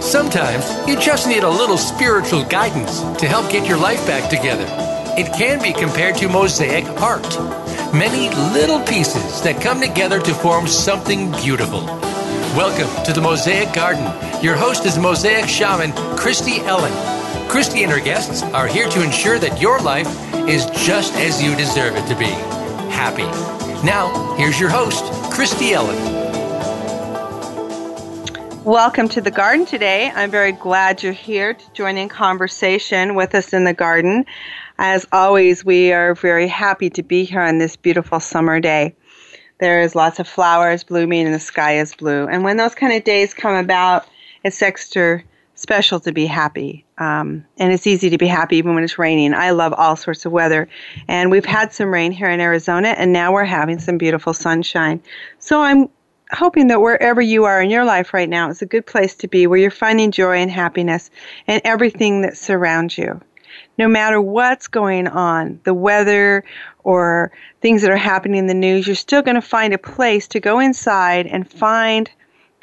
Sometimes you just need a little spiritual guidance to help get your life back together. It can be compared to mosaic art many little pieces that come together to form something beautiful. Welcome to the Mosaic Garden. Your host is Mosaic Shaman Christy Ellen. Christy and her guests are here to ensure that your life is just as you deserve it to be happy. Now, here's your host, Christy Ellen. Welcome to the garden today. I'm very glad you're here to join in conversation with us in the garden. As always, we are very happy to be here on this beautiful summer day. There is lots of flowers blooming and the sky is blue. And when those kind of days come about, it's extra special to be happy. Um, and it's easy to be happy even when it's raining. I love all sorts of weather. And we've had some rain here in Arizona, and now we're having some beautiful sunshine. So I'm hoping that wherever you are in your life right now is a good place to be where you're finding joy and happiness in everything that surrounds you. No matter what's going on, the weather or things that are happening in the news, you're still going to find a place to go inside and find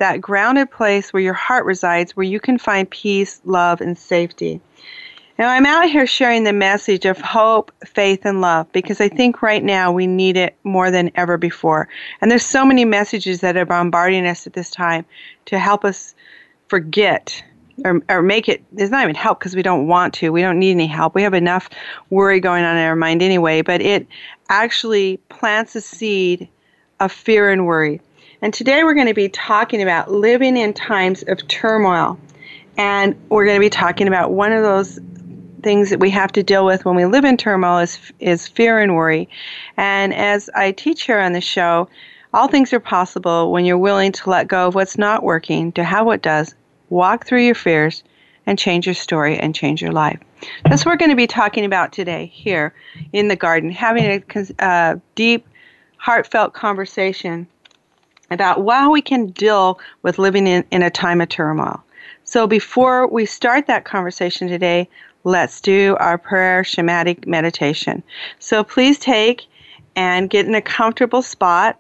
that grounded place where your heart resides, where you can find peace, love, and safety. Now, I'm out here sharing the message of hope, faith, and love because I think right now we need it more than ever before. And there's so many messages that are bombarding us at this time to help us forget or, or make it, there's not even help because we don't want to. We don't need any help. We have enough worry going on in our mind anyway, but it actually plants a seed of fear and worry. And today we're going to be talking about living in times of turmoil. And we're going to be talking about one of those things that we have to deal with when we live in turmoil is, is fear and worry. And as I teach here on the show, all things are possible when you're willing to let go of what's not working to have what does, walk through your fears, and change your story and change your life. That's what we're going to be talking about today here in the garden, having a uh, deep, heartfelt conversation about how we can deal with living in, in a time of turmoil. So before we start that conversation today, let's do our prayer shamanic meditation. So please take and get in a comfortable spot.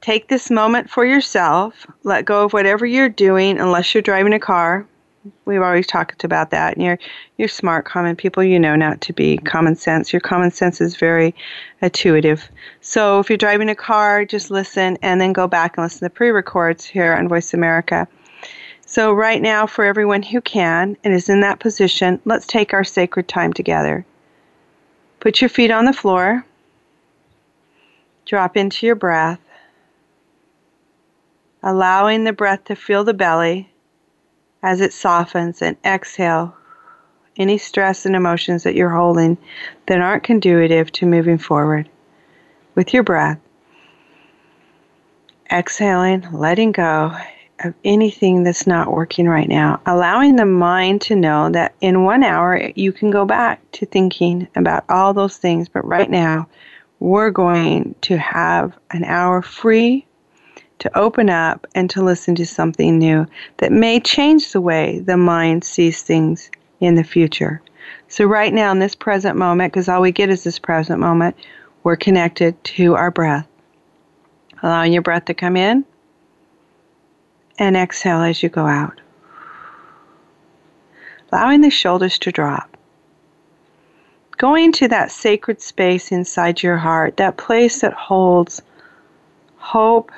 Take this moment for yourself. Let go of whatever you're doing, unless you're driving a car. We've always talked about that. And you're you're smart, common people. You know not to be common sense. Your common sense is very intuitive. So if you're driving a car, just listen and then go back and listen to the pre-records here on Voice America. So, right now, for everyone who can and is in that position, let's take our sacred time together. Put your feet on the floor. Drop into your breath, allowing the breath to fill the belly as it softens, and exhale any stress and emotions that you're holding that aren't conducive to moving forward with your breath. Exhaling, letting go, of anything that's not working right now, allowing the mind to know that in one hour you can go back to thinking about all those things, but right now we're going to have an hour free to open up and to listen to something new that may change the way the mind sees things in the future. So, right now, in this present moment, because all we get is this present moment, we're connected to our breath. Allowing your breath to come in and exhale as you go out. Allowing the shoulders to drop. Going to that sacred space inside your heart, that place that holds hope,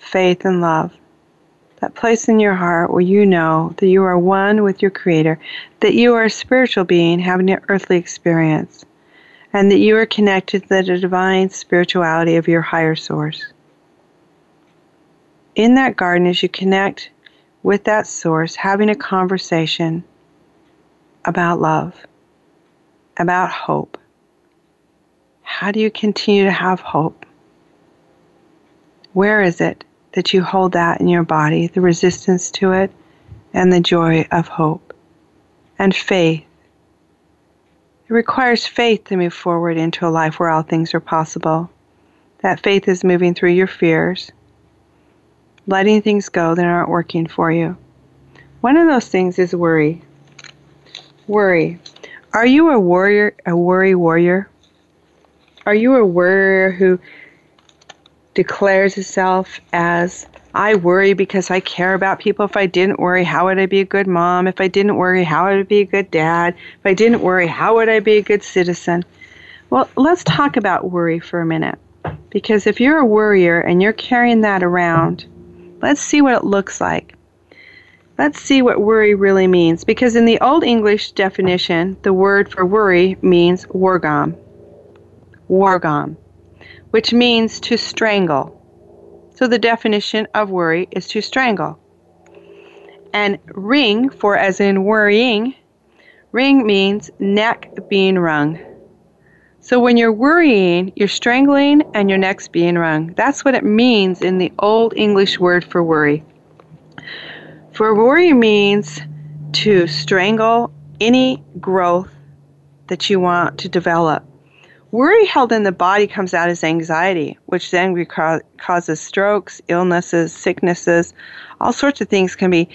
faith, and love. That place in your heart where you know that you are one with your Creator, that you are a spiritual being having an earthly experience, and that you are connected to the divine spirituality of your higher source in that garden as you connect with that source, having a conversation about love, about hope. How do you continue to have hope? Where is it that you hold that in your body, the resistance to it, and the joy of hope? And faith. It requires faith to move forward into a life where all things are possible. That faith is moving through your fears, letting things go that aren't working for you. One of those things is worry. Worry. Are you a warrior, a worry warrior? Are you a warrior who declares itself as I worry because I care about people. If I didn't worry, how would I be a good mom? If I didn't worry, how would I be a good dad? If I didn't worry, how would I be a good citizen? Well, let's talk about worry for a minute. Because if you're a worrier and you're carrying that around, let's see what it looks like. Let's see what worry really means. Because in the Old English definition, the word for worry means wargom. Wargam, which means to strangle so the definition of worry is to strangle. And ring, for as in worrying, ring means neck being wrung. So when you're worrying, you're strangling and your neck's being wrung. That's what it means in the Old English word for worry. For worry means to strangle any growth that you want to develop. Worry held in the body comes out as anxiety, which then causes strokes, illnesses, sicknesses, all sorts of things can be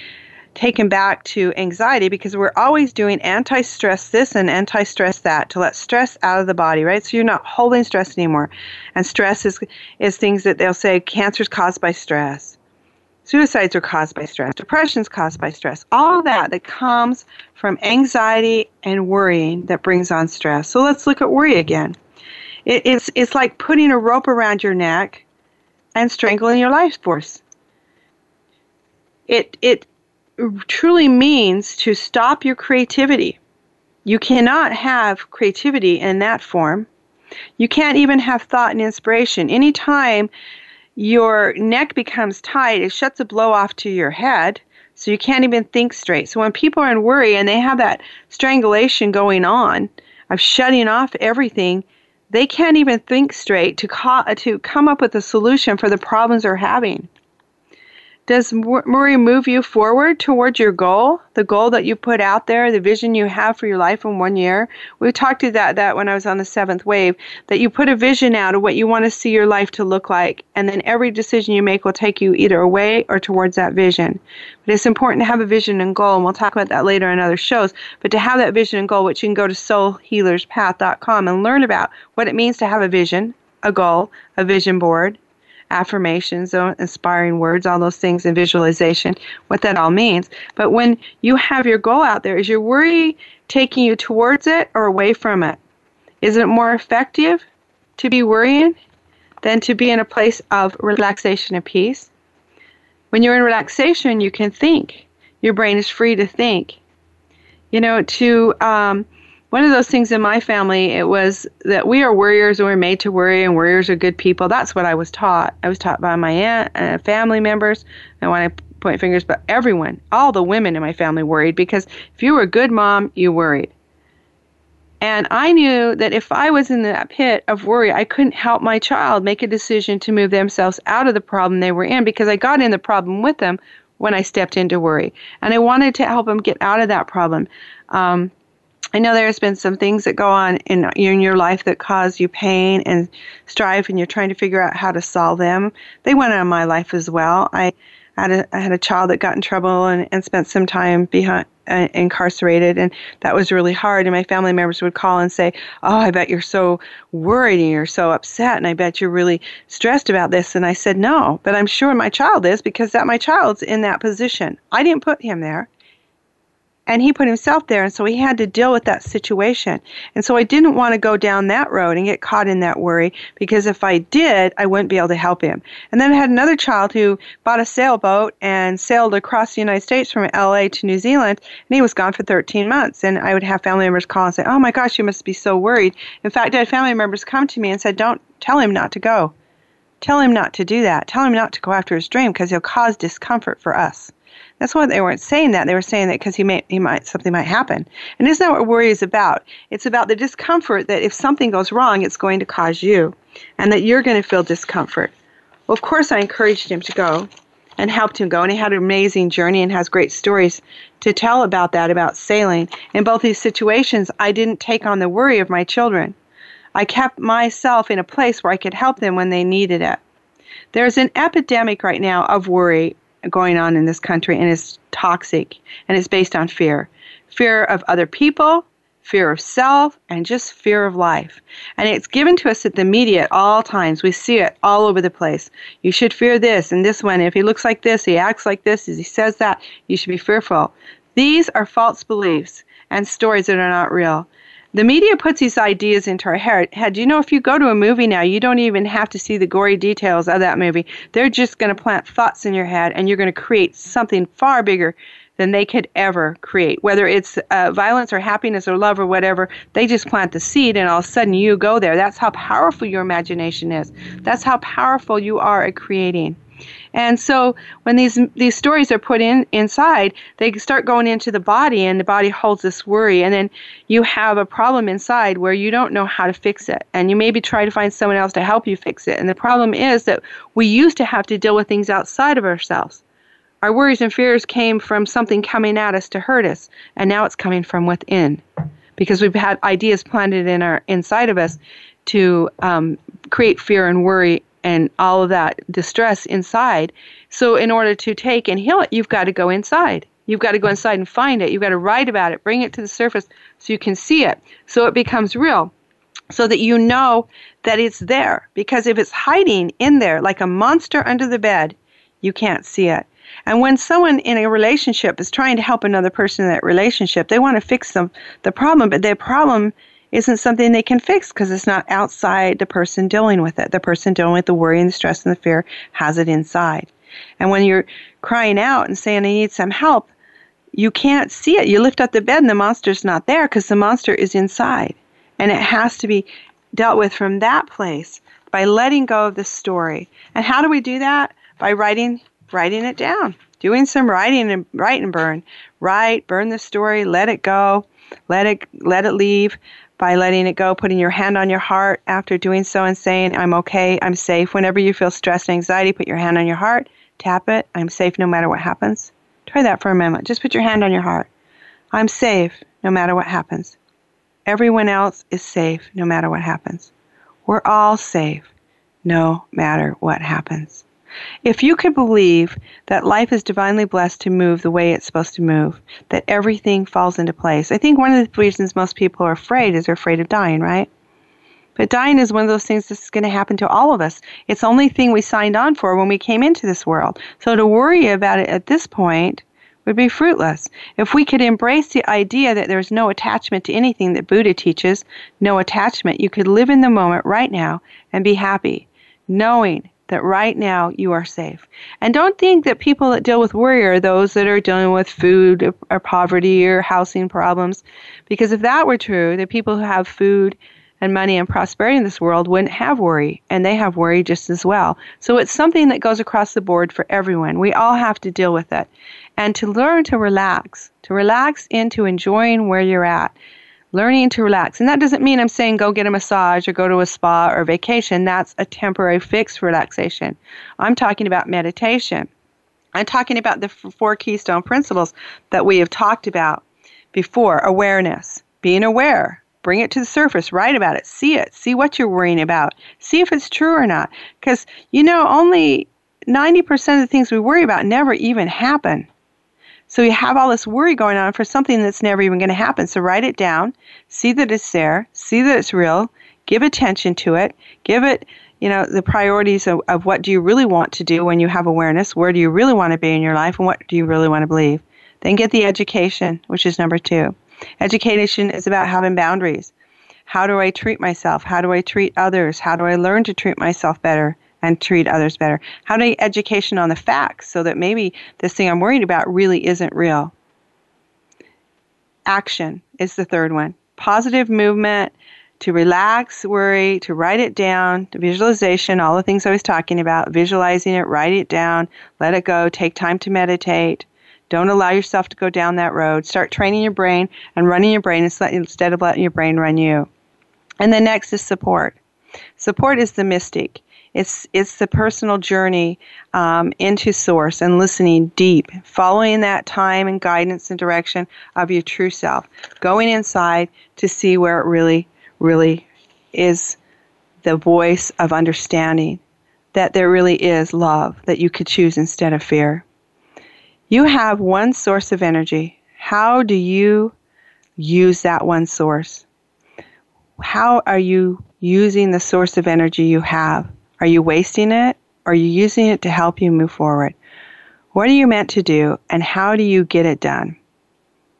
taken back to anxiety because we're always doing anti stress this and anti stress that to let stress out of the body, right? So you're not holding stress anymore. And stress is, is things that they'll say cancer is caused by stress. Suicides are caused by stress. Depression is caused by stress. All that that comes from anxiety and worrying that brings on stress. So let's look at worry again. It, it's it's like putting a rope around your neck and strangling your life force. It it truly means to stop your creativity. You cannot have creativity in that form. You can't even have thought and inspiration. Anytime your neck becomes tight, it shuts a blow off to your head, so you can't even think straight. So when people are in worry and they have that strangulation going on of shutting off everything, they can't even think straight to, co- to come up with a solution for the problems they're having. Does worry move you forward towards your goal, the goal that you put out there, the vision you have for your life in one year? We talked to that that when I was on the seventh wave, that you put a vision out of what you want to see your life to look like, and then every decision you make will take you either away or towards that vision. But it's important to have a vision and goal, and we'll talk about that later in other shows. But to have that vision and goal, which you can go to soulhealerspath.com and learn about what it means to have a vision, a goal, a vision board, affirmations, inspiring words, all those things, and visualization, what that all means. But when you have your goal out there, is your worry taking you towards it or away from it? Is it more effective to be worrying than to be in a place of relaxation and peace? When you're in relaxation, you can think. Your brain is free to think. You know, to um, one of those things in my family it was that we are warriors and we're made to worry and warriors are good people. That's what i was taught. I was taught by my aunt and family members. I want to point fingers but everyone all the women in my family worried because if you were a good mom you worried. And i knew that if i was in that pit of worry i couldn't help my child make a decision to move themselves out of the problem they were in because i got in the problem with them when i stepped into worry. And i wanted to help them get out of that problem. Um, I know there's been some things that go on in in your life that cause you pain and strife, and you're trying to figure out how to solve them. They went on my life as well. I had a I had a child that got in trouble and, and spent some time behind uh, incarcerated, and that was really hard. And my family members would call and say, "Oh, I bet you're so worried and you're so upset, and I bet you're really stressed about this." And I said, "No, but I'm sure my child is because that my child's in that position. I didn't put him there and he put himself there and so he had to deal with that situation. And so i didn't want to go down that road and get caught in that worry because if i did i wouldn't be able to help him. And then i had another child who bought a sailboat and sailed across the united states from la to new zealand and he was gone for 13 months. And i would have family members call and say oh my gosh you must be so worried. In fact i had family members come to me and said don't tell him not to go. Tell him not to do that. Tell him not to go after his dream because he'll cause discomfort for us that's why they weren't saying that. They were saying that because he may, he might, something might happen. And isn't that what worry is about? It's about the discomfort that if something goes wrong, it's going to cause you, and that you're going to feel discomfort. Well, of course, I encouraged him to go and helped him go, and he had an amazing journey and has great stories to tell about that, about sailing. In both these situations, I didn't take on the worry of my children. I kept myself in a place where I could help them when they needed it. There's an epidemic right now of worry going on in this country and it's toxic and it's based on fear fear of other people, fear of self, and just fear of life. And it's given to us at the media at all times. We see it all over the place. You should fear this and this one. If he looks like this, he acts like this, he says that, you should be fearful. These are false beliefs and stories that are not real. The media puts these ideas into our head. Do you know, if you go to a movie now, you don't even have to see the gory details of that movie. They're just going to plant thoughts in your head, and you're going to create something far bigger than they could ever create. Whether it's uh, violence or happiness or love or whatever, they just plant the seed and all of a sudden you go there. That's how powerful your imagination is. That's how powerful you are at creating. And so when these these stories are put in inside, they start going into the body and the body holds this worry and then you have a problem inside where you don't know how to fix it. And you maybe try to find someone else to help you fix it. And the problem is that we used to have to deal with things outside of ourselves. Our worries and fears came from something coming at us to hurt us, and now it's coming from within because we've had ideas planted in our inside of us to um, create fear and worry and all of that distress inside. So, in order to take and heal it, you've got to go inside. You've got to go inside and find it. You've got to write about it, bring it to the surface so you can see it, so it becomes real, so that you know that it's there. Because if it's hiding in there like a monster under the bed, you can't see it. And when someone in a relationship is trying to help another person in that relationship, they want to fix them the problem, but their problem isn't something they can fix because it's not outside the person dealing with it. The person dealing with the worry and the stress and the fear has it inside. And when you're crying out and saying, I need some help, you can't see it. You lift up the bed and the monster's not there because the monster is inside. And it has to be dealt with from that place by letting go of the story. And how do we do that? By writing writing it down, doing some writing and write and burn. Write, burn the story, let it go, let it let it leave by letting it go, putting your hand on your heart after doing so and saying, I'm okay, I'm safe. Whenever you feel stress and anxiety, put your hand on your heart, tap it, I'm safe no matter what happens. Try that for a moment. Just put your hand on your heart. I'm safe no matter what happens. Everyone else is safe no matter what happens. We're all safe no matter what happens. If you could believe that life is divinely blessed to move the way it's supposed to move, that everything falls into place, I think one of the reasons most people are afraid is they're afraid of dying, right? But dying is one of those things that's going to happen to all of us. It's the only thing we signed on for when we came into this world. So to worry about it at this point would be fruitless. If we could embrace the idea that there's no attachment to anything that Buddha teaches, no attachment, you could live in the moment right now and be happy, knowing that right now you are safe. And don't think that people that deal with worry are those that are dealing with food or poverty or housing problems. Because if that were true, the people who have food and money and prosperity in this world wouldn't have worry, and they have worry just as well. So it's something that goes across the board for everyone. We all have to deal with it. And to learn to relax, to relax into enjoying where you're at learning to relax. And that doesn't mean I'm saying go get a massage or go to a spa or vacation. That's a temporary fixed relaxation. I'm talking about meditation. I'm talking about the four keystone principles that we have talked about before awareness, being aware, bring it to the surface, write about it, see it, see what you're worrying about, see if it's true or not. Because, you know, only 90% of the things we worry about never even happen. So you have all this worry going on for something that's never even going to happen. So write it down, see that it's there, see that it's real, give attention to it, give it, you know, the priorities of, of what do you really want to do when you have awareness, where do you really want to be in your life, and what do you really want to believe. Then get the education, which is number two. Education is about having boundaries. How do I treat myself? How do I treat others? How do I learn to treat myself better? And treat others better? How do I education on the facts so that maybe this thing I'm worried about really isn't real? Action is the third one. Positive movement to relax worry, to write it down, visualization, all the things I was talking about, visualizing it, write it down, let it go, take time to meditate. Don't allow yourself to go down that road. Start training your brain and running your brain instead of letting your brain run you. And the next is support. Support is the mystic. It's it's the personal journey um, into source and listening deep, following that time and guidance and direction of your true self, going inside to see where it really, really is the voice of understanding that there really is love that you could choose instead of fear. You have one source of energy. How do you use that one source. How are you using the source of energy you have? Are you wasting it? Or are you using it to help you move forward? What are you meant to do, and how do you get it done?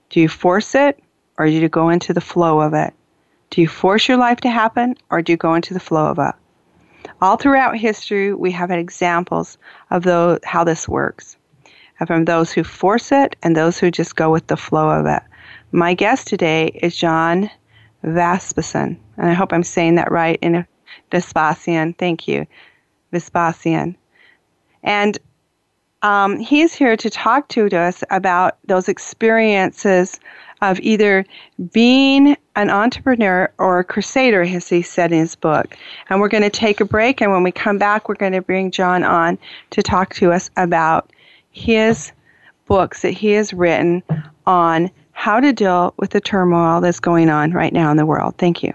Do you force it, or do you go into the flow of it? Do you force your life to happen, or do you go into the flow of it? All throughout history, we have had examples of those, how this works from those who force it and those who just go with the flow of it. My guest today is John Vespasian, and I hope I'm saying that right in Vespasian. Thank you, Vespasian. And um, he's here to talk to us about those experiences of either being an entrepreneur or a crusader, as he said in his book. And we're going to take a break, and when we come back, we're going to bring John on to talk to us about his books that he has written on how to deal with the turmoil that's going on right now in the world. Thank you.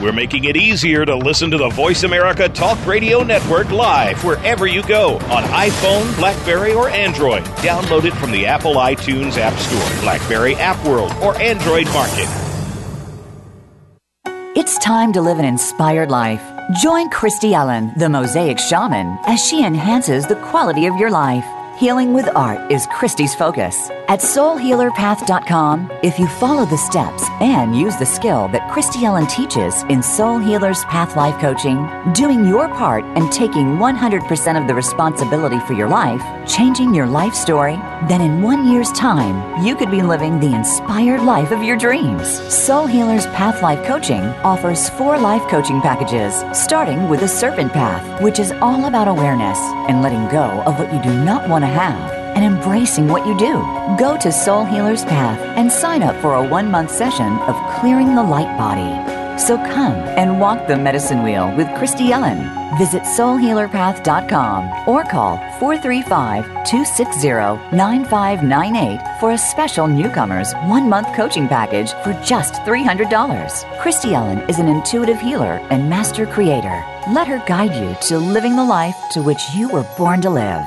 We're making it easier to listen to the Voice America Talk Radio Network live wherever you go on iPhone, Blackberry, or Android. Download it from the Apple iTunes App Store, Blackberry App World, or Android Market. It's time to live an inspired life. Join Christy Allen, the Mosaic Shaman, as she enhances the quality of your life. Healing with art is Christy's focus. At soulhealerpath.com, if you follow the steps and use the skill that Christy Ellen teaches in Soul Healer's Path Life Coaching, doing your part and taking 100% of the responsibility for your life, changing your life story, then in one year's time, you could be living the inspired life of your dreams. Soul Healer's Path Life Coaching offers four life coaching packages, starting with the Serpent Path, which is all about awareness and letting go of what you do not want and embracing what you do. Go to Soul Healer's Path and sign up for a one month session of clearing the light body. So come and walk the medicine wheel with Christy Ellen. Visit soulhealerpath.com or call 435 260 9598 for a special newcomers one month coaching package for just $300. Christy Ellen is an intuitive healer and master creator. Let her guide you to living the life to which you were born to live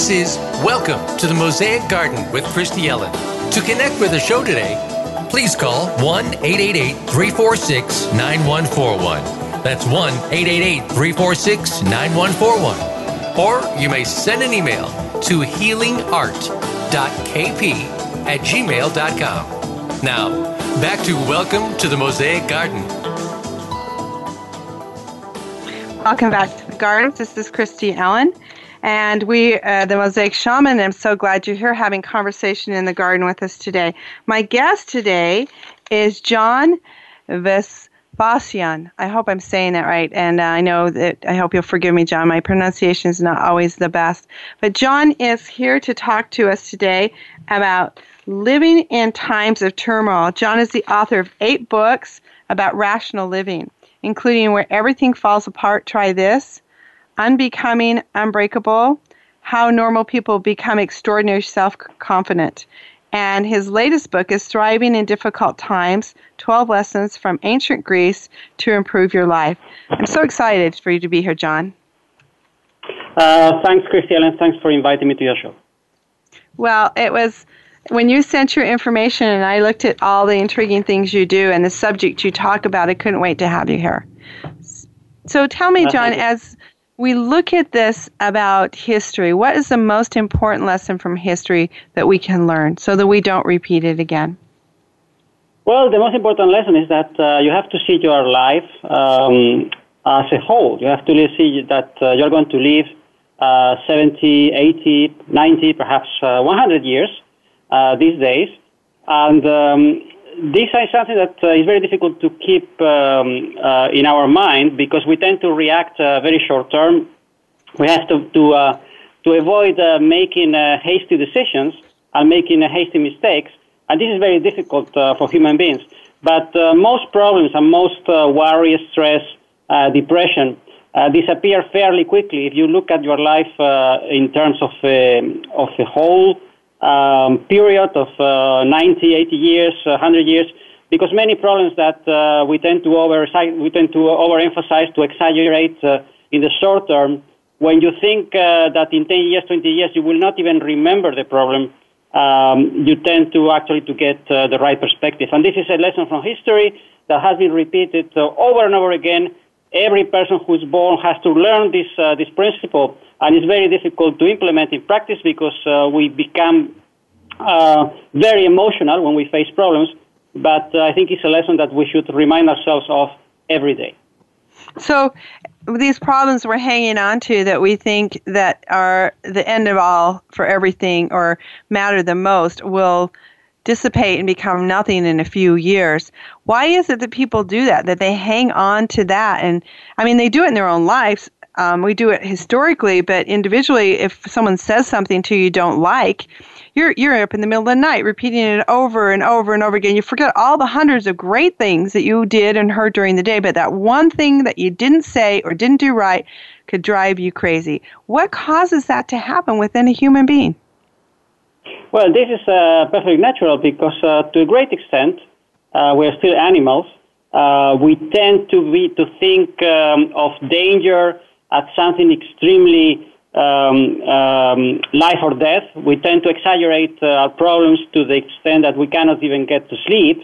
This is Welcome to the Mosaic Garden with Christy Ellen. To connect with the show today, please call 1 888 346 9141. That's 1 888 346 9141. Or you may send an email to healingart.kp at gmail.com. Now, back to Welcome to the Mosaic Garden. Welcome back to the garden. This is Christy Allen. And we, uh, the Mosaic Shaman, I'm so glad you're here having conversation in the garden with us today. My guest today is John Vespasian. I hope I'm saying that right. And uh, I know that, I hope you'll forgive me, John. My pronunciation is not always the best. But John is here to talk to us today about living in times of turmoil. John is the author of eight books about rational living, including Where Everything Falls Apart, Try This Unbecoming, Unbreakable How Normal People Become Extraordinary Self Confident. And his latest book is Thriving in Difficult Times 12 Lessons from Ancient Greece to Improve Your Life. I'm so excited for you to be here, John. Uh, thanks, Christy Ellen. Thanks for inviting me to your show. Well, it was when you sent your information and I looked at all the intriguing things you do and the subject you talk about, I couldn't wait to have you here. So tell me, John, as we look at this about history, what is the most important lesson from history that we can learn so that we don't repeat it again? Well, the most important lesson is that uh, you have to see your life um, as a whole. You have to see that uh, you're going to live uh, 70, 80, 90, perhaps uh, 100 years uh, these days. And um, this is something that uh, is very difficult to keep um, uh, in our mind because we tend to react uh, very short term. We have to to, uh, to avoid uh, making uh, hasty decisions and making hasty mistakes, and this is very difficult for human beings. But most problems and most worry, stress, depression disappear fairly quickly if you look at your life in terms of of a whole um, period of uh, 90, 80 years, 100 years, because many problems that uh, we tend to over we tend to overemphasize to exaggerate uh, in the short term. When you think uh, that in 10 years, 20 years, you will not even remember the problem, um, you tend to actually to get uh, the right perspective. And this is a lesson from history that has been repeated uh, over and over again. Every person who's born has to learn this this principle and it's very difficult to implement in practice because uh, we become uh, very emotional when we face problems. But uh, I think it's a lesson that we should remind ourselves of every day. So, these problems we're hanging on to that we think that are the end of all for everything or matter the most will dissipate and become nothing in a few years. Why is it that people do that? That they hang on to that? And I mean, they do it in their own lives, um, we do it historically, but individually, if someone says something to you you don't like, you're you're up in the middle of the night repeating it over and over and over again. You forget all the hundreds of great things that you did and heard during the day, but that one thing that you didn't say or didn't do right could drive you crazy. What causes that to happen within a human being? Well, this is uh, perfectly natural because, uh, to a great extent, uh, we're still animals. Uh, we tend to be to think um, of danger at something extremely um, um, life or death. We tend to exaggerate uh, our problems to the extent that we cannot even get to sleep.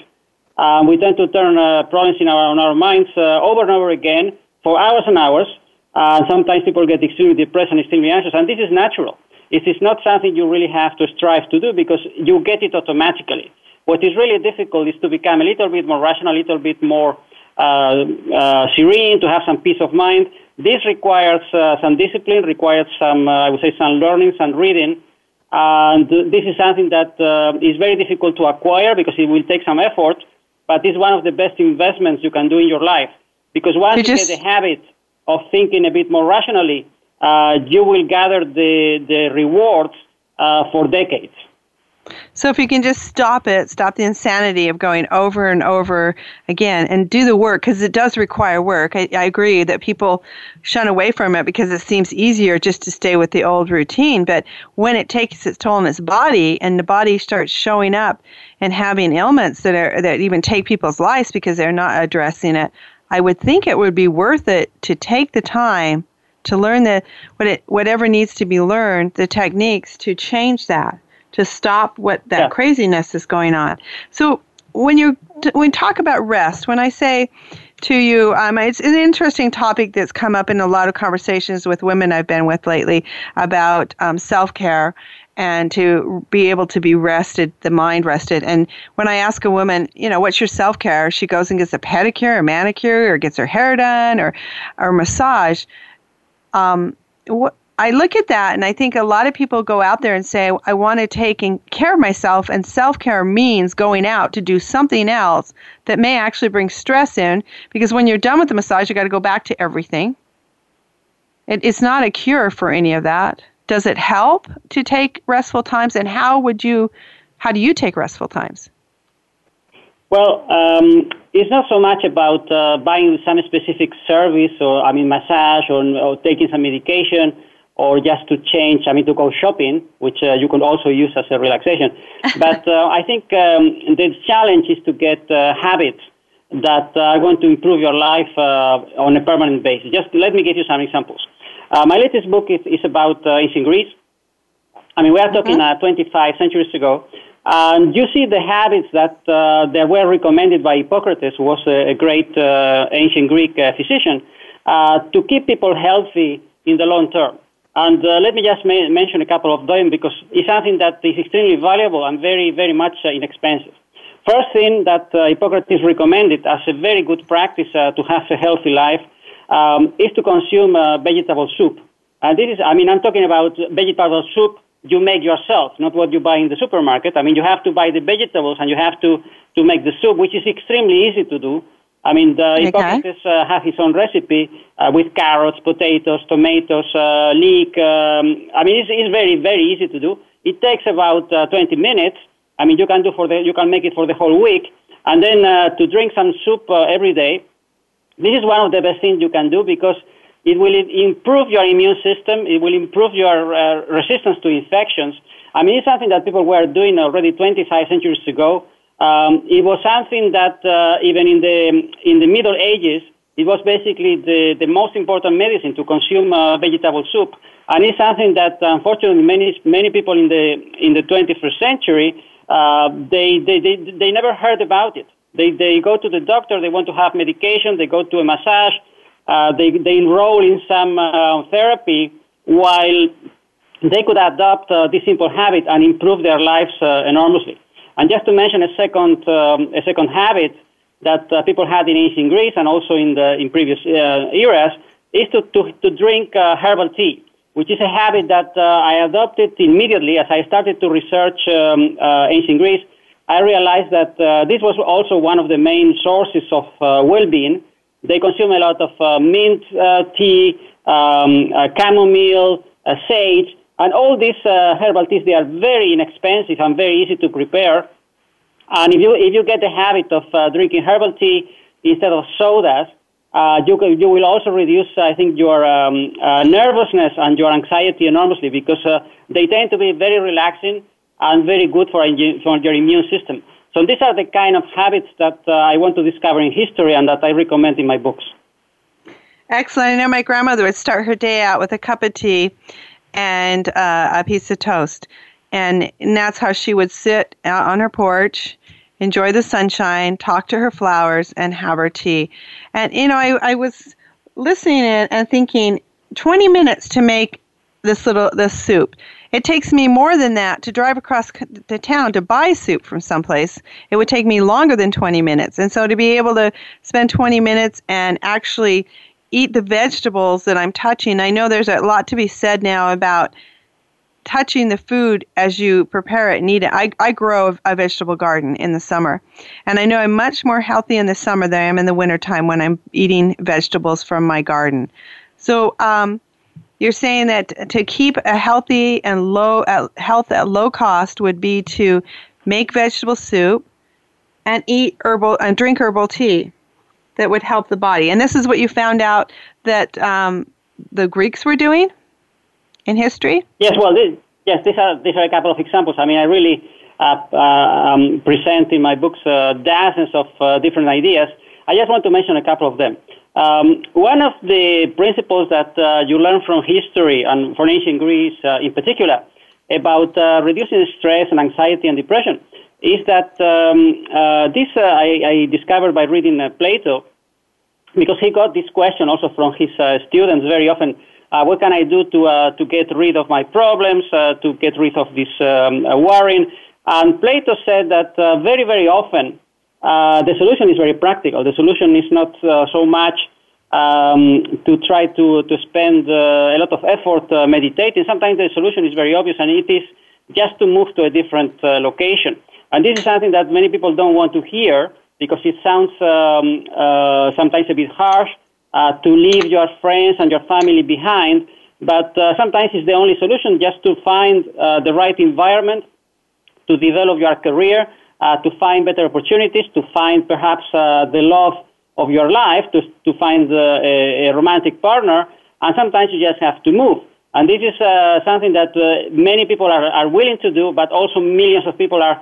Um, we tend to turn uh, problems in our, in our minds uh, over and over again for hours and hours. Uh, sometimes people get extremely depressed and extremely anxious, and this is natural. It is not something you really have to strive to do because you get it automatically. What is really difficult is to become a little bit more rational, a little bit more uh, uh, serene, to have some peace of mind. This requires uh, some discipline, requires some, I would say, some learning, some reading. And this is something that is very difficult to acquire because it will take some effort, but it's one of the best investments you can do in your life. Because once you, just... get the habit of thinking a bit more rationally, uh, you will gather the, the rewards uh, for decades. So if you can just stop it, stop the insanity of going over and over again and do the work, because it does require work. I, I, agree that people shun away from it because it seems easier just to stay with the old routine. But when it takes its toll on its body and the body starts showing up and having ailments that are that even take people's lives because they're not addressing it, I would think it would be worth it to take the time to learn the what it, whatever needs to be learned, the techniques to change that to stop what that yeah. craziness is going on. So when you when you talk about rest, when I say to you, um, it's an interesting topic that's come up in a lot of conversations with women I've been with lately about um, self care and to be able to be rested, the mind rested. And when I ask a woman, you know, what's your self care? She goes and gets a pedicure or manicure or gets her hair done or or massage. Um, what I look at that and I think a lot of people go out there and say, I want to take care of myself, and self care means going out to do something else that may actually bring stress in because when you're done with the massage, you got to go back to everything. It, it's not a cure for any of that. Does it help to take restful times, and how would you, how do you take restful times? Well, um, it's not so much about uh, buying some specific service or, I mean, massage or, or taking some medication or just to change, I mean, to go shopping, which uh, you can also use as a relaxation. but uh, I think um, the challenge is to get uh, habits that are going to improve your life uh, on a permanent basis. Just let me give you some examples. Uh, my latest book is, is about uh, ancient Greece. I mean, we are talking mm-hmm. 25 centuries ago. And you see the habits that, that were recommended by Hippocrates, who was a, a great ancient Greek physician, to keep people healthy in the long term. And uh, let me just ma- mention a couple of them because it's something that is extremely valuable and very, very much uh, inexpensive. First thing that uh, Hippocrates recommended as a very good practice uh, to have a healthy life um, is to consume uh, vegetable soup. And this is, I mean, I'm talking about vegetable soup you make yourself, not what you buy in the supermarket. I mean, you have to buy the vegetables and you have to, to make the soup, which is extremely easy to do. I mean, the okay. Hippocrates uh, has his own recipe uh, with carrots, potatoes, tomatoes, uh, leek. Um, I mean, it's, it's very, very easy to do. It takes about uh, 20 minutes. I mean, you can do for the, you can make it for the whole week. And then uh, to drink some soup uh, every day, this is one of the best things you can do because it will improve your immune system. It will improve your uh, resistance to infections. I mean, it's something that people were doing already 25 centuries ago. Um, it was something that uh, even in the in the Middle Ages, it was basically the, the most important medicine to consume uh, vegetable soup, and it's something that unfortunately many many people in the in the 21st century uh, they, they they they never heard about it. They they go to the doctor, they want to have medication, they go to a massage, uh, they, they enroll in some uh, therapy while they could adopt uh, this simple habit and improve their lives enormously. And just to mention a second, um, a second habit that uh, people had in ancient Greece and also in, the, in previous uh, eras is to, to, to drink herbal tea, which is a habit that I adopted immediately as I started to research um, ancient Greece. I realized that this was also one of the main sources of well-being they consume a lot of uh, mint uh, tea, um, uh, chamomile, uh, sage, and all these uh, herbal teas. They are very inexpensive and very easy to prepare. And if you if you get the habit of uh, drinking herbal tea instead of sodas, you can, you will also reduce, I think, your um, nervousness and your anxiety enormously because they tend to be very relaxing and very good for, for your immune system. So these are the kind of habits that uh, I want to discover in history and that I recommend in my books. Excellent. I know my grandmother would start her day out with a cup of tea and uh, a piece of toast. And, and that's how she would sit out on her porch, enjoy the sunshine, talk to her flowers, and have her tea. And, you know, I, I was listening and thinking 20 minutes to make this little this soup. It takes me more than that to drive across the town to buy soup from someplace. It would take me longer than 20 minutes. And so to be able to spend 20 minutes and actually eat the vegetables that I'm touching, I know there's a lot to be said now about touching the food as you prepare it and eat it. I, I grow a vegetable garden in the summer. And I know I'm much more healthy in the summer than I am in the wintertime when I'm eating vegetables from my garden. So, um, you're saying that to keep a healthy and low uh, health at low cost would be to make vegetable soup and eat herbal and drink herbal tea that would help the body. And this is what you found out that um, the Greeks were doing in history. Yes, well, this, yes, these are these are a couple of examples. I mean, I really uh, uh, um, present in my books uh, dozens of uh, different ideas. I just want to mention a couple of them. Um, one of the principles that uh, you learn from history and from ancient Greece uh, in particular about reducing stress and anxiety and depression is that um, uh, this uh, I, I, discovered by reading uh, Plato because he got this question also from his students very often. what can I do to, to get rid of my problems, to get rid of this um, worrying? And Plato said that very, very often uh, the solution is very practical. The solution is not uh, so much um, to try to, to spend uh, a lot of effort uh, meditating. Sometimes the solution is very obvious, and it is just to move to a different uh, location. And this is something that many people don't want to hear because it sounds um, sometimes a bit harsh to leave your friends and your family behind. But sometimes it's the only solution just to find the right environment to develop your career uh, to find better opportunities, to find perhaps uh, the love of your life, to, to find uh, a, a, romantic partner, and sometimes you just have to move. And this is uh, something that uh, many people are, are willing to do, but also millions of people are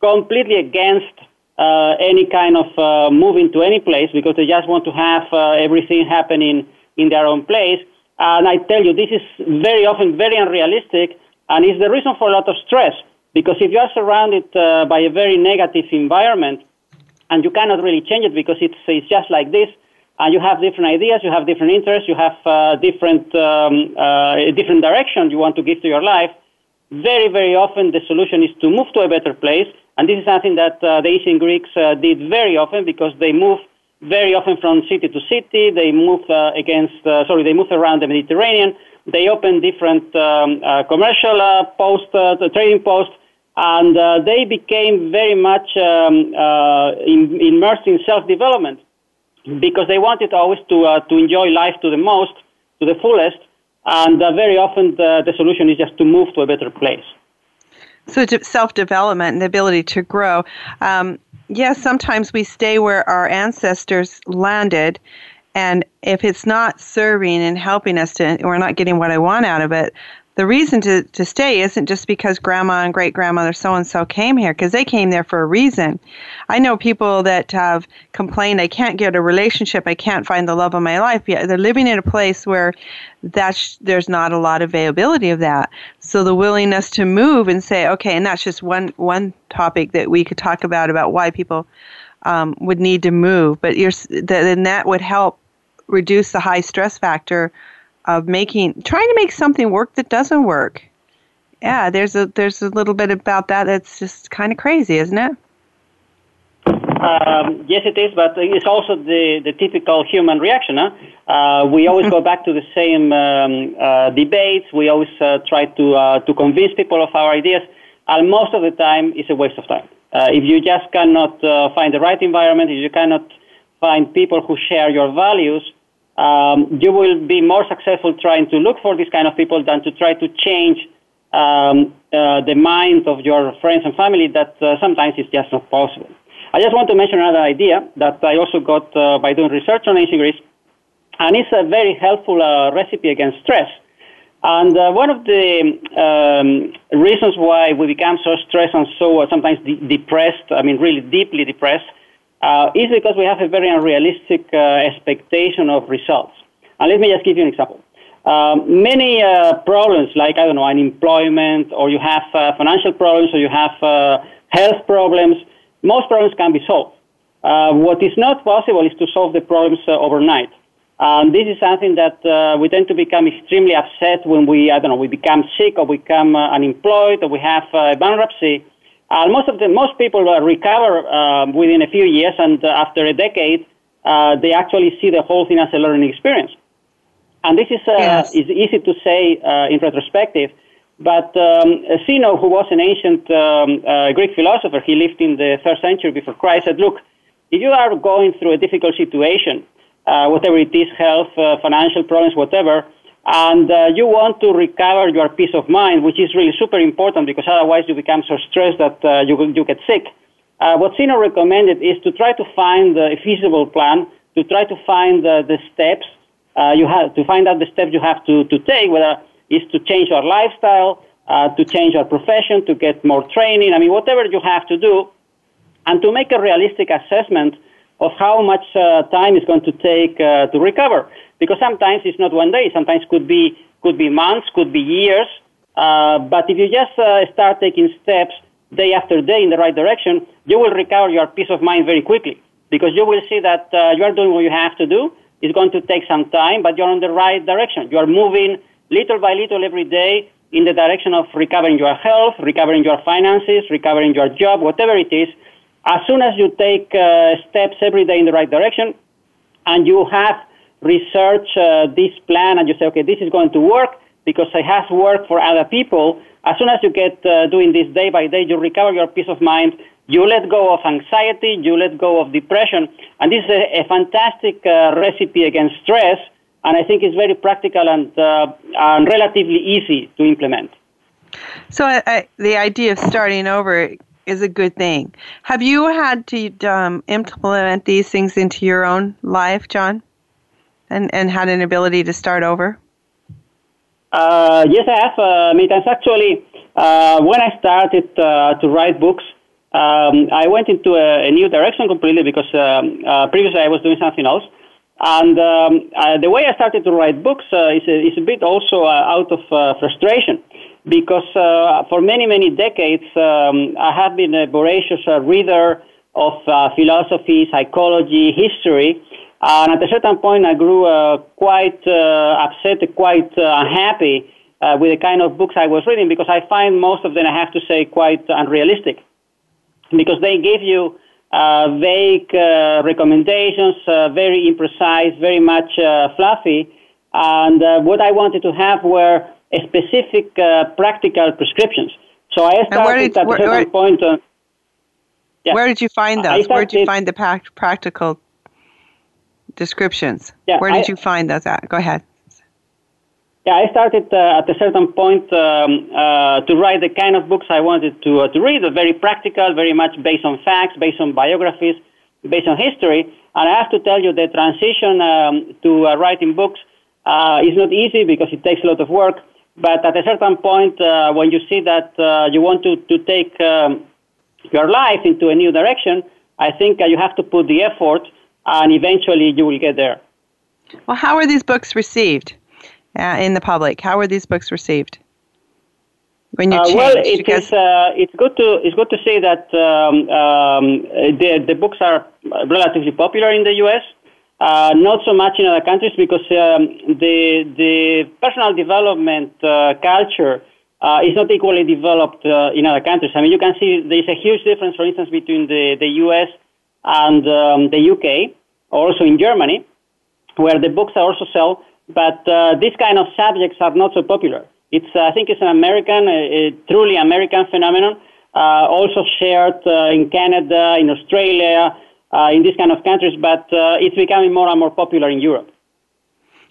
completely against uh, any kind of moving to any place because they just want to have everything happening in their own place. And I tell you, this is very often very unrealistic, and is the reason for a lot of stress. Because if you are surrounded uh, by a very negative environment and you cannot really change it because it's, it's just like this, and you have different ideas, you have different interests, you have uh, different, um, uh, different direction you want to give to your life, very, very often the solution is to move to a better place. And this is something that uh, the ancient Greeks uh, did very often because they moved very often from city to city. They move uh, against, uh, sorry, they move around the Mediterranean. They open different um, uh, commercial uh, posts, trading posts, and they became very much um, in, immersed in self-development because they wanted always to to enjoy life to the most, to the fullest, and very often the, the solution is just to move to a better place. So self development and the ability to grow. Um, yes, sometimes we stay where our ancestors landed, and if it's not serving and helping us to, we're not getting what I want out of it. The reason to, to stay isn't just because grandma and great grandmother so and so came here, because they came there for a reason. I know people that have complained, I can't get a relationship, I can't find the love of my life. They're living in a place where that's there's not a lot of availability of that. So the willingness to move and say, okay, and that's just one one topic that we could talk about about why people um, would need to move. But you're, then that would help reduce the high stress factor of making trying to make something work that doesn't work. Yeah, there's a there's a little bit about that that's just kind of crazy, isn't it? Um, yes, it is, but it's also the, the typical human reaction. Huh? Uh, we always go back to the same um, uh, debates. We always uh, try to uh, to convince people of our ideas, and most of the time, it's a waste of time. Uh, if you just cannot uh, find the right environment, if you cannot find people who share your values, um, you will be more successful trying to look for these kind of people than to try to change um, uh, the mind of your friends and family. That sometimes is just not possible. I just want to mention another idea that I also got uh, by doing research on ancient Greece, and it's a very helpful uh, recipe against stress. And uh, one of the um, reasons why we become so stressed and so uh, sometimes de- depressed, I mean, really deeply depressed, uh, is because we have a very unrealistic uh, expectation of results. And let me just give you an example. Um, many problems, like, I don't know, unemployment, or you have financial problems, or you have health problems, most problems can be solved. Uh, what is not possible is to solve the problems uh, overnight. Um, this is something that uh, we tend to become extremely upset when we, I don't know, we become sick or we become uh, unemployed or we have uh, bankruptcy. Uh, most of the most people recover um, within a few years, and after a decade, they actually see the whole thing as a learning experience. And this is yes. is easy to say in retrospective, but um, Zeno, who was an ancient um, uh, Greek philosopher, he lived in the third century before Christ, said, look, if you are going through a difficult situation, uh, whatever it is, health, uh, financial problems, whatever, and uh, you want to recover your peace of mind, which is really super important because otherwise you become so stressed that uh, you, you get sick. Uh, what Zeno recommended is to try to find a feasible plan, to try to find the steps you have, to find out the steps you have to, to take, whether is to change our lifestyle, uh, to change our profession, to get more training. I mean, whatever you have to do, and to make a realistic assessment of how much uh, time is going to take uh, to recover. Because sometimes it's not one day. Sometimes could be could be months, could be years. Uh, but if you just uh, start taking steps day after day in the right direction, you will recover your peace of mind very quickly. Because you will see that uh, you are doing what you have to do. It's going to take some time, but you're in the right direction. You are moving little by little every day in the direction of recovering your health, recovering your finances, recovering your job, whatever it is. As soon as you take uh, steps every day in the right direction and you have researched uh, this plan and you say, okay, this is going to work because it has worked for other people, as soon as you get uh, doing this day by day, you recover your peace of mind, you let go of anxiety, you let go of depression, and this is a, a fantastic uh, recipe against stress and I think it's very practical and, uh, and relatively easy to implement. So I, I, the idea of starting over is a good thing. Have you had to um, implement these things into your own life, John, and and had an ability to start over? Uh, yes, I have. Uh, many times actually, uh, when I started uh, to write books, um, I went into a, a, new direction completely because um, previously I was doing something else. And um, uh, the way I started to write books is, a, is a bit also out of frustration because for many, many decades um, I have been a voracious reader of philosophy, psychology, history. Uh, and at a certain point, I grew uh, quite uh, upset, quite unhappy with the kind of books I was reading because I find most of them, I have to say, quite unrealistic because they give you uh, vague uh, recommendations, uh, very imprecise, very much fluffy. And what I wanted to have were specific practical prescriptions. So I started did, at a certain where, point. Yeah. Where did you find those? Where did you find the practical descriptions? Yeah, Where did I, you find those at? Go ahead. Yeah, I started uh, at a certain point um, uh, to write the kind of books I wanted to, uh, to read, very practical, very much based on facts, based on biographies, based on history. And I have to tell you, the transition um, to uh, writing books uh, is not easy because it takes a lot of work. But at a certain point, uh, when you see that you want to, to take um, your life into a new direction, I think you have to put the effort, and eventually you will get there. Well, how are these books received? uh, in the public? How are these books received? When you uh, well, it is, uh, it's good to it's good to say that um, um, the the books are relatively popular in the U.S. Uh, not so much in other countries because um, the the personal development uh, culture uh, is not equally developed in other countries. I mean, you can see there is a huge difference, for instance, between the the U.S. and um, the U.K. also in Germany, where the books are also sell but uh, these kind of subjects are not so popular. It's, I think it's an American, a, a truly American phenomenon, uh, also shared uh, in Canada, in Australia, uh, in these kind of countries, but uh, it's becoming more and more popular in Europe.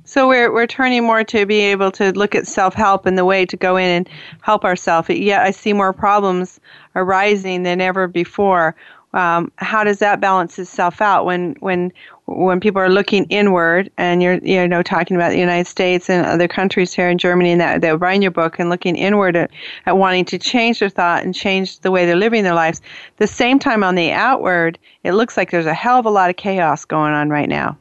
So we're we're turning more to be able to look at self help and the way to go in and help ourselves. Yeah, I see more problems arising than ever before um, how does that balance itself out when when when people are looking inward and you're you know talking about the United States and other countries here in Germany and that that writing your book and looking inward at, at wanting to change their thought and change the way they're living their lives. The same time on the outward, it looks like there's a hell of a lot of chaos going on right now.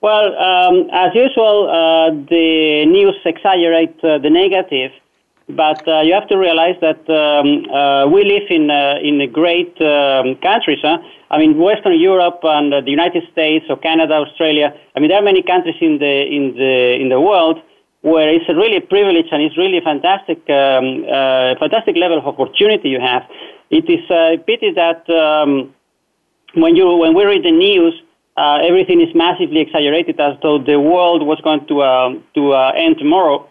Well, um, as usual, uh, the news exaggerate uh, the negative but uh, you have to realize that um, uh, we live in uh, in great um, countries. Huh? I mean, Western Europe and uh, the United States or Canada, Australia. I mean, there are many countries in the in the in the world where it's a really privilege and it's really a fantastic, um, uh, fantastic level of opportunity you have. It is a pity that um, when you when we read the news, uh, everything is massively exaggerated as though the world was going to um, to end tomorrow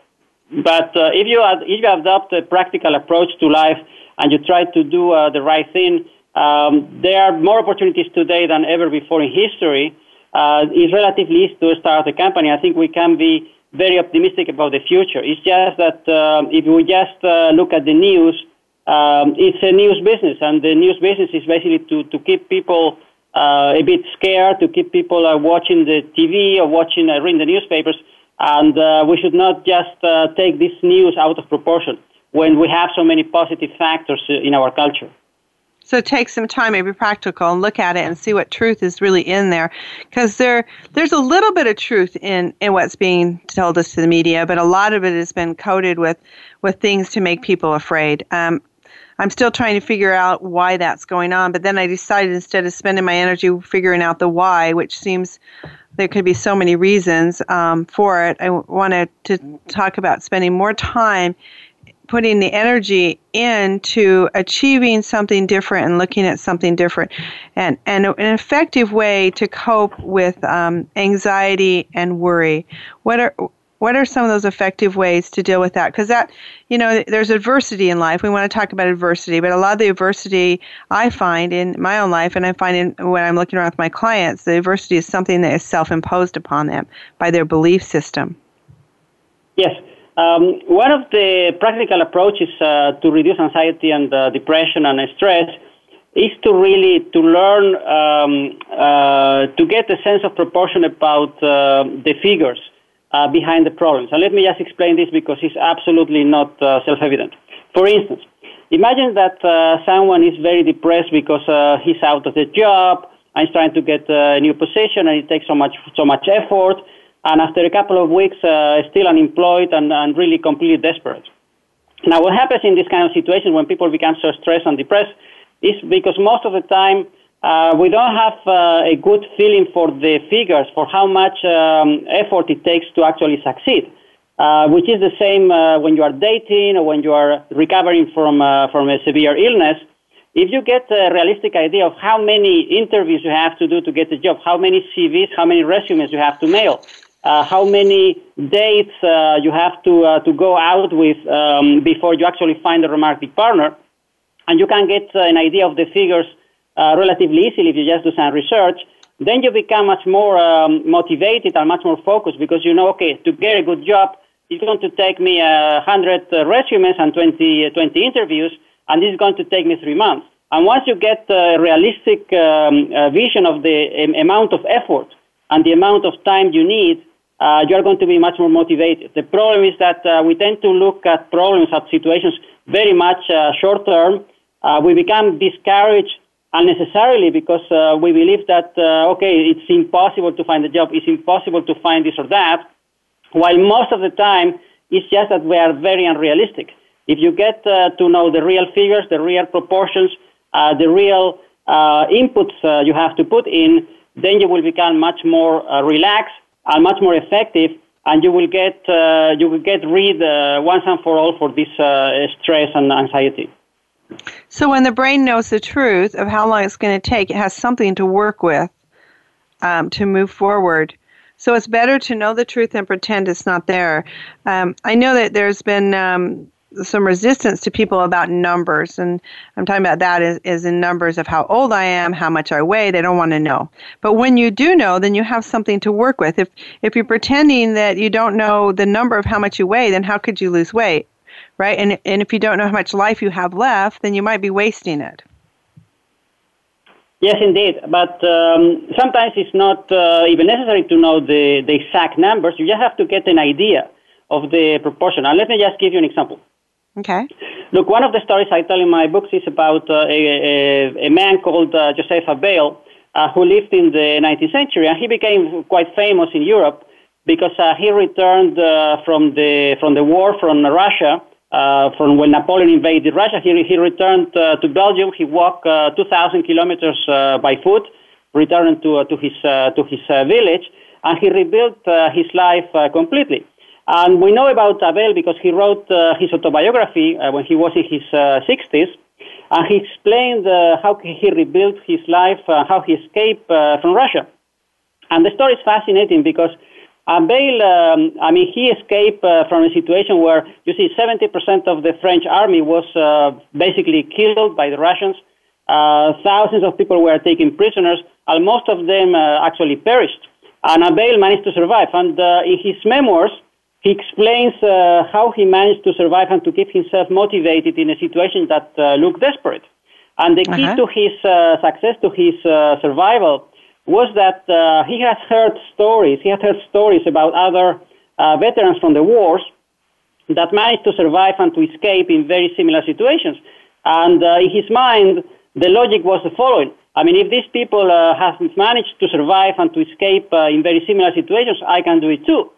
but uh, if you ad- if you adopt a practical approach to life and you try to do uh, the right thing, um, there are more opportunities today than ever before in history. Uh, it's relatively easy to start a company. I think we can be very optimistic about the future. It's just that um, if we just uh, look at the news, um, it's a news business, and the news business is basically to, to keep people uh, a bit scared, to keep people uh, watching the TV or watching, uh, reading the newspapers and uh, we should not just uh, take this news out of proportion when we have so many positive factors uh, in our culture. So take some time, maybe practical, and look at it and see what truth is really in there, because there there's a little bit of truth in in what's being told us to the media, but a lot of it has been coated with with things to make people afraid. Um, I'm still trying to figure out why that's going on, but then I decided instead of spending my energy figuring out the why, which seems there could be so many reasons um, for it. I wanted to talk about spending more time putting the energy into achieving something different and looking at something different and, and an effective way to cope with um, anxiety and worry what are what are some of those effective ways to deal with that? Because that, you know, there's adversity in life. We want to talk about adversity, but a lot of the adversity I find in my own life, and I find in, when I'm looking around with my clients, the adversity is something that is self-imposed upon them by their belief system. Yes. Um, one of the practical approaches uh, to reduce anxiety and uh, depression and stress is to really to learn um, uh, to get a sense of proportion about uh, the figures uh, behind the problems. And let me just explain this because it's absolutely not uh, self-evident. For instance, imagine that uh, someone is very depressed because uh, he's out of the job and he's trying to get a new position and it takes so much so much effort, and after a couple of weeks, still unemployed and, and really completely desperate. Now, what happens in this kind of situation when people become so stressed and depressed is because most of the time uh, we don't have uh, a good feeling for the figures for how much um, effort it takes to actually succeed, uh, which is the same uh, when you are dating or when you are recovering from, uh, from a severe illness. if you get a realistic idea of how many interviews you have to do to get a job, how many CVs, how many resumes you have to mail, uh, how many dates you have to to go out with um, before you actually find a romantic partner, and you can get an idea of the figures uh, relatively easily if you just do some research. Then you become much more um, motivated and much more focused because you know, okay, to get a good job, it's going to take me uh, 100 resumes and 20, 20 interviews, and this is going to take me three months. And once you get a realistic um, vision of the um, amount of effort and the amount of time you need uh, you are going to be much more motivated. The problem is that uh, we tend to look at problems, at situations very much uh, short term. Uh, we become discouraged unnecessarily because uh, we believe that, uh, okay, it's impossible to find a job, it's impossible to find this or that, while most of the time it's just that we are very unrealistic. If you get to know the real figures, the real proportions, the real inputs you have to put in, then you will become much more relaxed and much more effective, and you will get uh, you will get rid uh, once and for all for this uh, stress and anxiety. So when the brain knows the truth of how long it's going to take, it has something to work with um, to move forward. So it's better to know the truth and pretend it's not there. Um, I know that there's been um, some resistance to people about numbers and i'm talking about that is, is in numbers of how old i am how much i weigh they don't want to know but when you do know then you have something to work with if if you're pretending that you don't know the number of how much you weigh then how could you lose weight right and and if you don't know how much life you have left then you might be wasting it Yes, indeed. But um, sometimes it's not uh, even necessary to know the, the exact numbers. You just have to get an idea of the proportion. And let me just give you an example. Okay. Look, one of the stories I tell in my books is about uh, a, a, a, man called uh, Joseph Abel uh, who lived in the 19th century, and he became quite famous in Europe because uh, he returned uh, from the from the war from Russia. Uh, from when Napoleon invaded Russia, he, he returned to Belgium. He walked 2,000 kilometers by foot, returned to, to his, to his village, and he rebuilt his life completely. And we know about Abel because he wrote uh, his autobiography uh, when he was in his uh, 60s. And he explained uh, how he rebuilt his life, uh, how he escaped uh, from Russia. And the story is fascinating because Abel, um, I mean, he escaped from a situation where, you see, 70% of the French army was basically killed by the Russians. thousands of people were taken prisoners, and most of them actually perished. And Abel managed to survive. And in his memoirs, he explains uh, how he managed to survive and to keep himself motivated in a situation that uh, looked desperate. And the key uh-huh. to his uh, success, to his uh, survival, was that uh, he has heard stories. He had heard stories about other veterans from the wars that managed to survive and to escape in very similar situations. And in his mind, the logic was the following. I mean, if these people have managed to survive and to escape in very similar situations, I can do it too.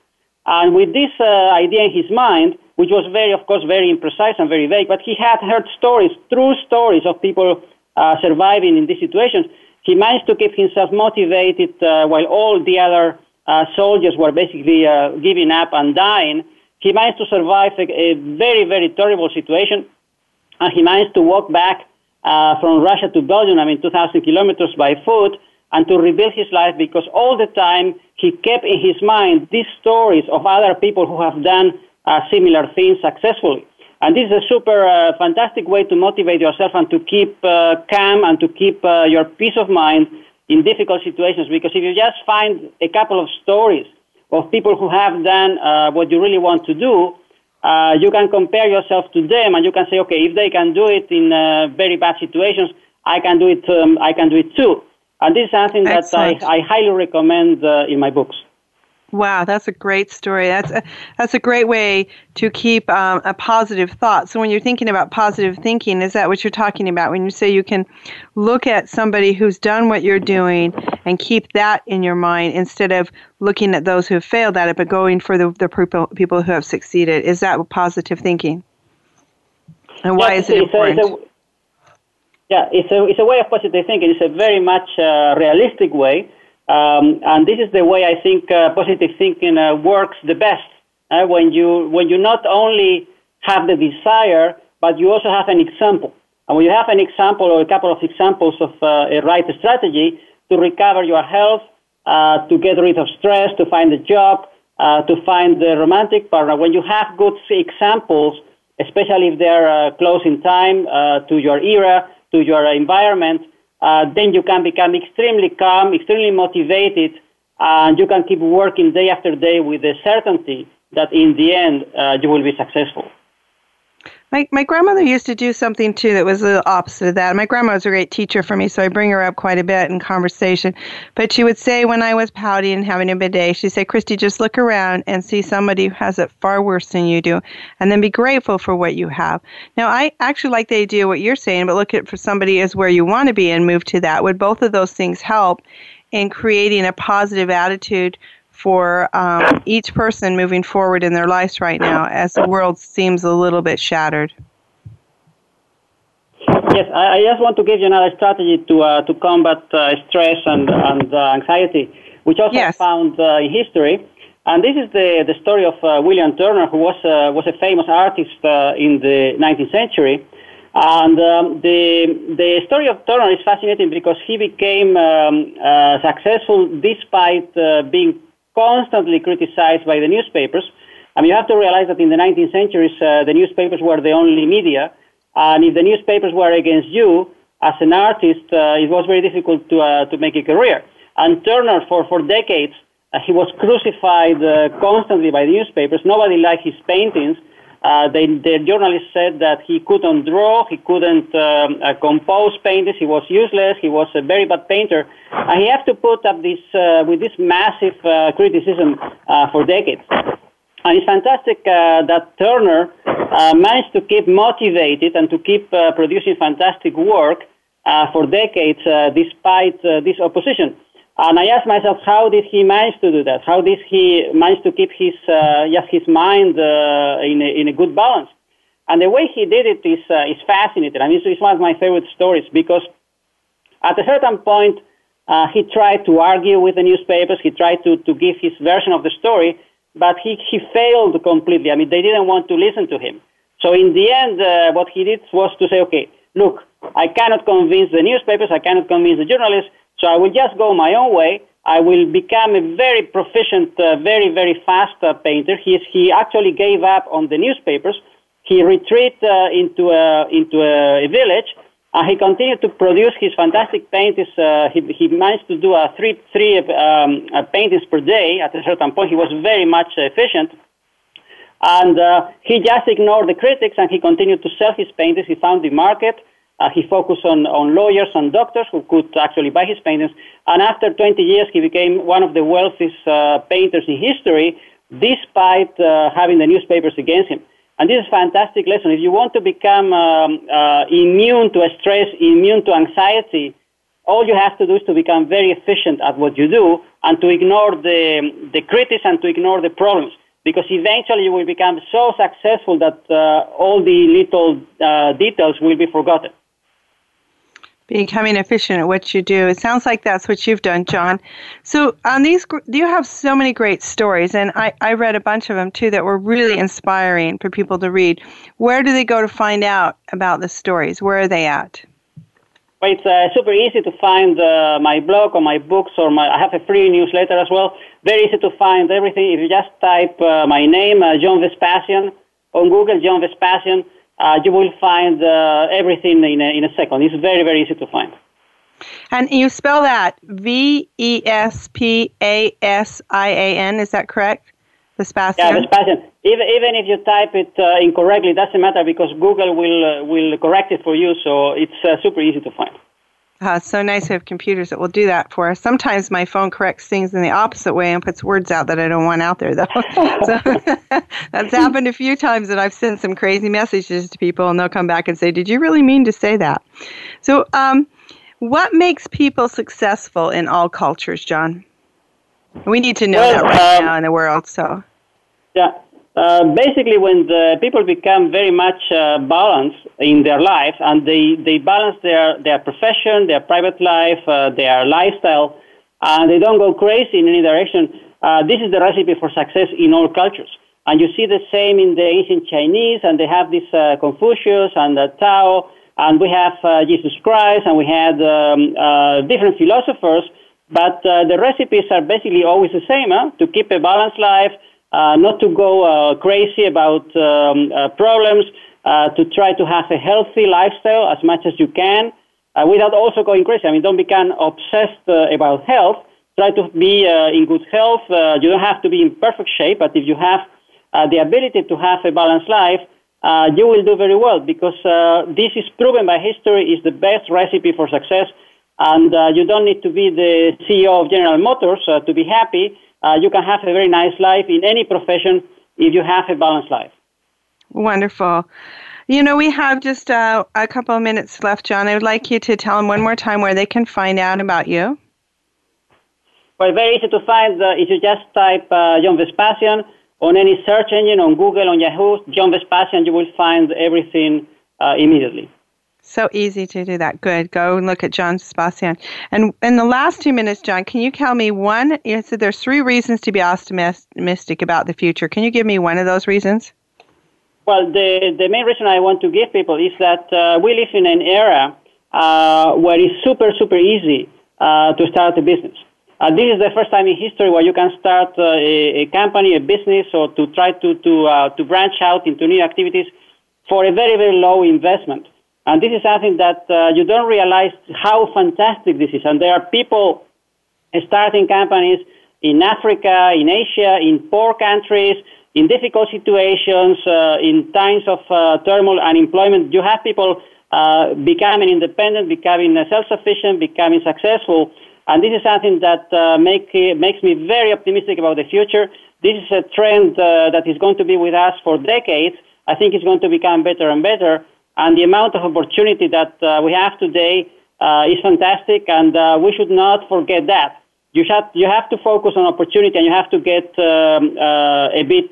And with this uh, idea in his mind, which was very, of course, very imprecise and very vague, but he had heard stories, true stories of people uh, surviving in these situations. He managed to keep himself motivated uh, while all the other uh, soldiers were basically uh, giving up and dying. He managed to survive a, a, very, very terrible situation, and he managed to walk back uh, from Russia to Belgium, I mean, 2,000 kilometers by foot, and to rebuild his life because all the time he kept in his mind these stories of other people who have done uh, similar things successfully. And this is a super uh, fantastic way to motivate yourself and to keep uh, calm and to keep uh, your peace of mind in difficult situations. Because if you just find a couple of stories of people who have done uh, what you really want to do, uh, you can compare yourself to them and you can say, okay, if they can do it in very bad situations, I can do it. Um, I can do it too. And this is something Excellent. that I, I highly recommend uh, in my books. Wow, that's a great story. That's a, that's a great way to keep um, a positive thought. So when you're thinking about positive thinking, is that what you're talking about when you say you can look at somebody who's done what you're doing and keep that in your mind instead of looking at those who have failed at it, but going for the, the people, people who have succeeded? Is that positive thinking? And why is it important? Yeah, it's a, it's a way of positive thinking. It's a very much uh, realistic way. Um, and this is the way I think uh, positive thinking uh, works the best. Uh, when, you, when you not only have the desire, but you also have an example. And when you have an example or a couple of examples of uh, a right strategy to recover your health, uh, to get rid of stress, to find a job, uh, to find the romantic partner, when you have good examples, especially if they're close in time uh, to your era, to your environment, uh, then you can become extremely calm, extremely motivated, and you can keep working day after day with the certainty that in the end uh, you will be successful. My, my grandmother used to do something too that was the opposite of that. My grandma was a great teacher for me, so I bring her up quite a bit in conversation. But she would say when I was pouting and having a bad day, she'd say, Christy, just look around and see somebody who has it far worse than you do, and then be grateful for what you have. Now, I actually like the idea of what you're saying, but look at for somebody as where you want to be and move to that. Would both of those things help in creating a positive attitude for um, each person moving forward in their lives right now as the world seems a little bit shattered? Yes, I, just want to give you another strategy to uh, to combat uh, stress and, and uh, anxiety, which also yes. found uh, in history. And this is the, the story of uh, William Turner, who was uh, was a famous artist in the 19th century. And um, the the story of Turner is fascinating because he became um, successful despite being constantly criticized by the newspapers. I mean, you have to realize that in the 19th centuries, uh, the newspapers were the only media, and if the newspapers were against you as an artist, uh, it was very difficult to uh, to make a career. And Turner, for for decades, uh, he was crucified uh, constantly by the newspapers. Nobody liked his paintings. Uh, they, the journalist said that he couldn't draw, he couldn't um, uh, compose paintings, he was useless, he was a very bad painter, and he had to put up this uh, with this massive uh, criticism uh, for decades. And it's fantastic uh, that Turner managed to keep motivated and to keep producing fantastic work for decades despite this opposition. And I asked myself, how did he manage to do that? How did he manage to keep his, uh, his mind uh, in, a, in a good balance? And the way he did it is, uh, is fascinating. I mean, it's, it's one of my favorite stories because at a certain point, uh, he tried to argue with the newspapers. He tried to, to give his version of the story, but he, he failed completely. I mean, they didn't want to listen to him. So in the end, uh, what he did was to say, okay, look, I cannot convince the newspapers, I cannot convince the journalists, so I will just go my own way. I will become a very proficient, uh, very, very fast uh, painter. He, he actually gave up on the newspapers. He retreated uh, into, a, into a, a village. and he continued to produce his fantastic paintings. Uh, he, he managed to do uh, three, three um, uh, paintings per day. At a certain point, he was very much efficient. And he just ignored the critics and he continued to sell his paintings. He found the market. Uh, he focused on, on lawyers and doctors who could actually buy his paintings. And after 20 years, he became one of the wealthiest uh, painters in history, despite uh, having the newspapers against him. And this is a fantastic lesson. If you want to become um, uh, immune to stress, immune to anxiety, all you have to do is to become very efficient at what you do and to ignore the, the critics and to ignore the problems because eventually you will become so successful that uh, all the little uh, details will be forgotten becoming efficient at what you do. It sounds like that's what you've done, John. So on these, you have so many great stories, and I, I read a bunch of them too that were really inspiring for people to read. Where do they go to find out about the stories? Where are they at? Well, it's uh, super easy to find uh, my blog or my books or my. I have a free newsletter as well. Very easy to find everything. If you just type uh, my name, uh, John Vespasian, on Google, John Vespasian uh, you will find uh, everything in a, in a second. It's very, very easy to find. And you spell that V E S P A S I A N, is that correct? Vespasian? Yeah, Vespasian. Even, even if you type it uh, incorrectly, it doesn't matter because Google will, uh, will correct it for you, so it's uh, super easy to find. Uh, so nice to have computers that will do that for us. Sometimes my phone corrects things in the opposite way and puts words out that I don't want out there, though. so that's happened a few times that I've sent some crazy messages to people, and they'll come back and say, "Did you really mean to say that?" So, um, what makes people successful in all cultures, John? We need to know well, that right um, now in the world. So, yeah, uh, basically, when the people become very much uh, balanced in their life and they, they balance their, their profession, their private life, uh, their lifestyle, and they don't go crazy in any direction, uh, this is the recipe for success in all cultures. And you see the same in the ancient Chinese, and they have this uh, Confucius and the Tao. and we have Jesus Christ, and we had um, different philosophers, but the recipes are basically always the same huh? to keep a balanced life, not to go uh, crazy about um, uh, problems, to try to have a healthy lifestyle as much as you can without also going crazy. I mean, don't become obsessed about health. Try to be in good health. you don't have to be in perfect shape, but if you have the ability to have a balanced life, uh, you will do very well because uh, this is proven by history is the best recipe for success. And uh, you don't need to be the CEO of General Motors uh, to be happy. Uh, you can have a very nice life in any profession if you have a balanced life. Wonderful. You know, we have just uh, a couple of minutes left, John. I would like you to tell them one more time where they can find out about you. Well, very easy to find. if you just type John Vespasian, on any search engine, on Google, on Yahoo, John Vespasian, you will find everything uh, immediately. So easy to do that. Good. Go and look at John Vespasian. And in the last two minutes, John, can you tell me one? You said there's three reasons to be optimistic about the future. Can you give me one of those reasons? Well, the, the main reason I want to give people is that uh, we live in an era uh, where it's super, super easy uh, to start a business. Uh, this is the first time in history where you can start uh, a, a, company, a business, or to try to to uh, to branch out into new activities for a very very low investment. And this is something that uh, you don't realize how fantastic this is. And there are people starting companies in Africa, in Asia, in poor countries, in difficult situations, uh, in times of uh, turmoil, unemployment. You have people becoming independent, becoming self-sufficient, becoming successful and this is something that uh, make, uh, makes me very optimistic about the future. This is a trend uh, that is going to be with us for decades. I think it's going to become better and better. And the amount of opportunity that uh, we have today uh, is fantastic, and uh, we should not forget that. You, should, you have to focus on opportunity, and you have to get um, a bit,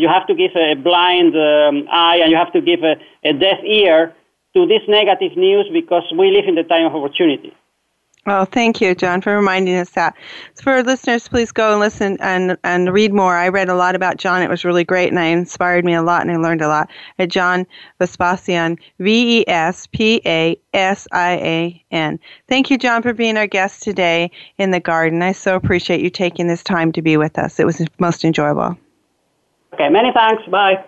you have to give a blind um, eye, and you have to give a, a deaf ear to this negative news because we live in the time of opportunity. Well, thank you, John, for reminding us that. For listeners, please go and listen and, and read more. I read a lot about John. It was really great, and I inspired me a lot, and I learned a lot. At John Vespasian, V E S P A S I A N. Thank you, John, for being our guest today in the garden. I so appreciate you taking this time to be with us. It was most enjoyable. Okay, many thanks. Bye.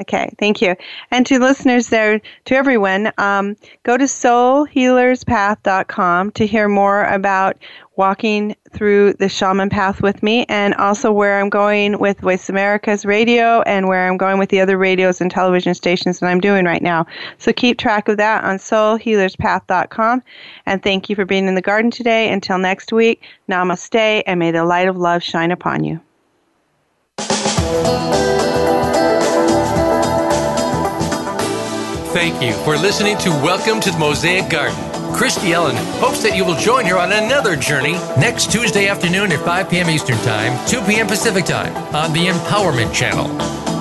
Okay, thank you. And to listeners there, to everyone, um, go to soulhealerspath.com to hear more about walking through the shaman path with me and also where I'm going with Voice America's radio and where I'm going with the other radios and television stations that I'm doing right now. So keep track of that on soulhealerspath.com. And thank you for being in the garden today. Until next week, namaste and may the light of love shine upon you. Thank you for listening to Welcome to the Mosaic Garden. Christy Ellen hopes that you will join her on another journey next Tuesday afternoon at 5 p.m. Eastern Time, 2 p.m. Pacific Time on the Empowerment Channel.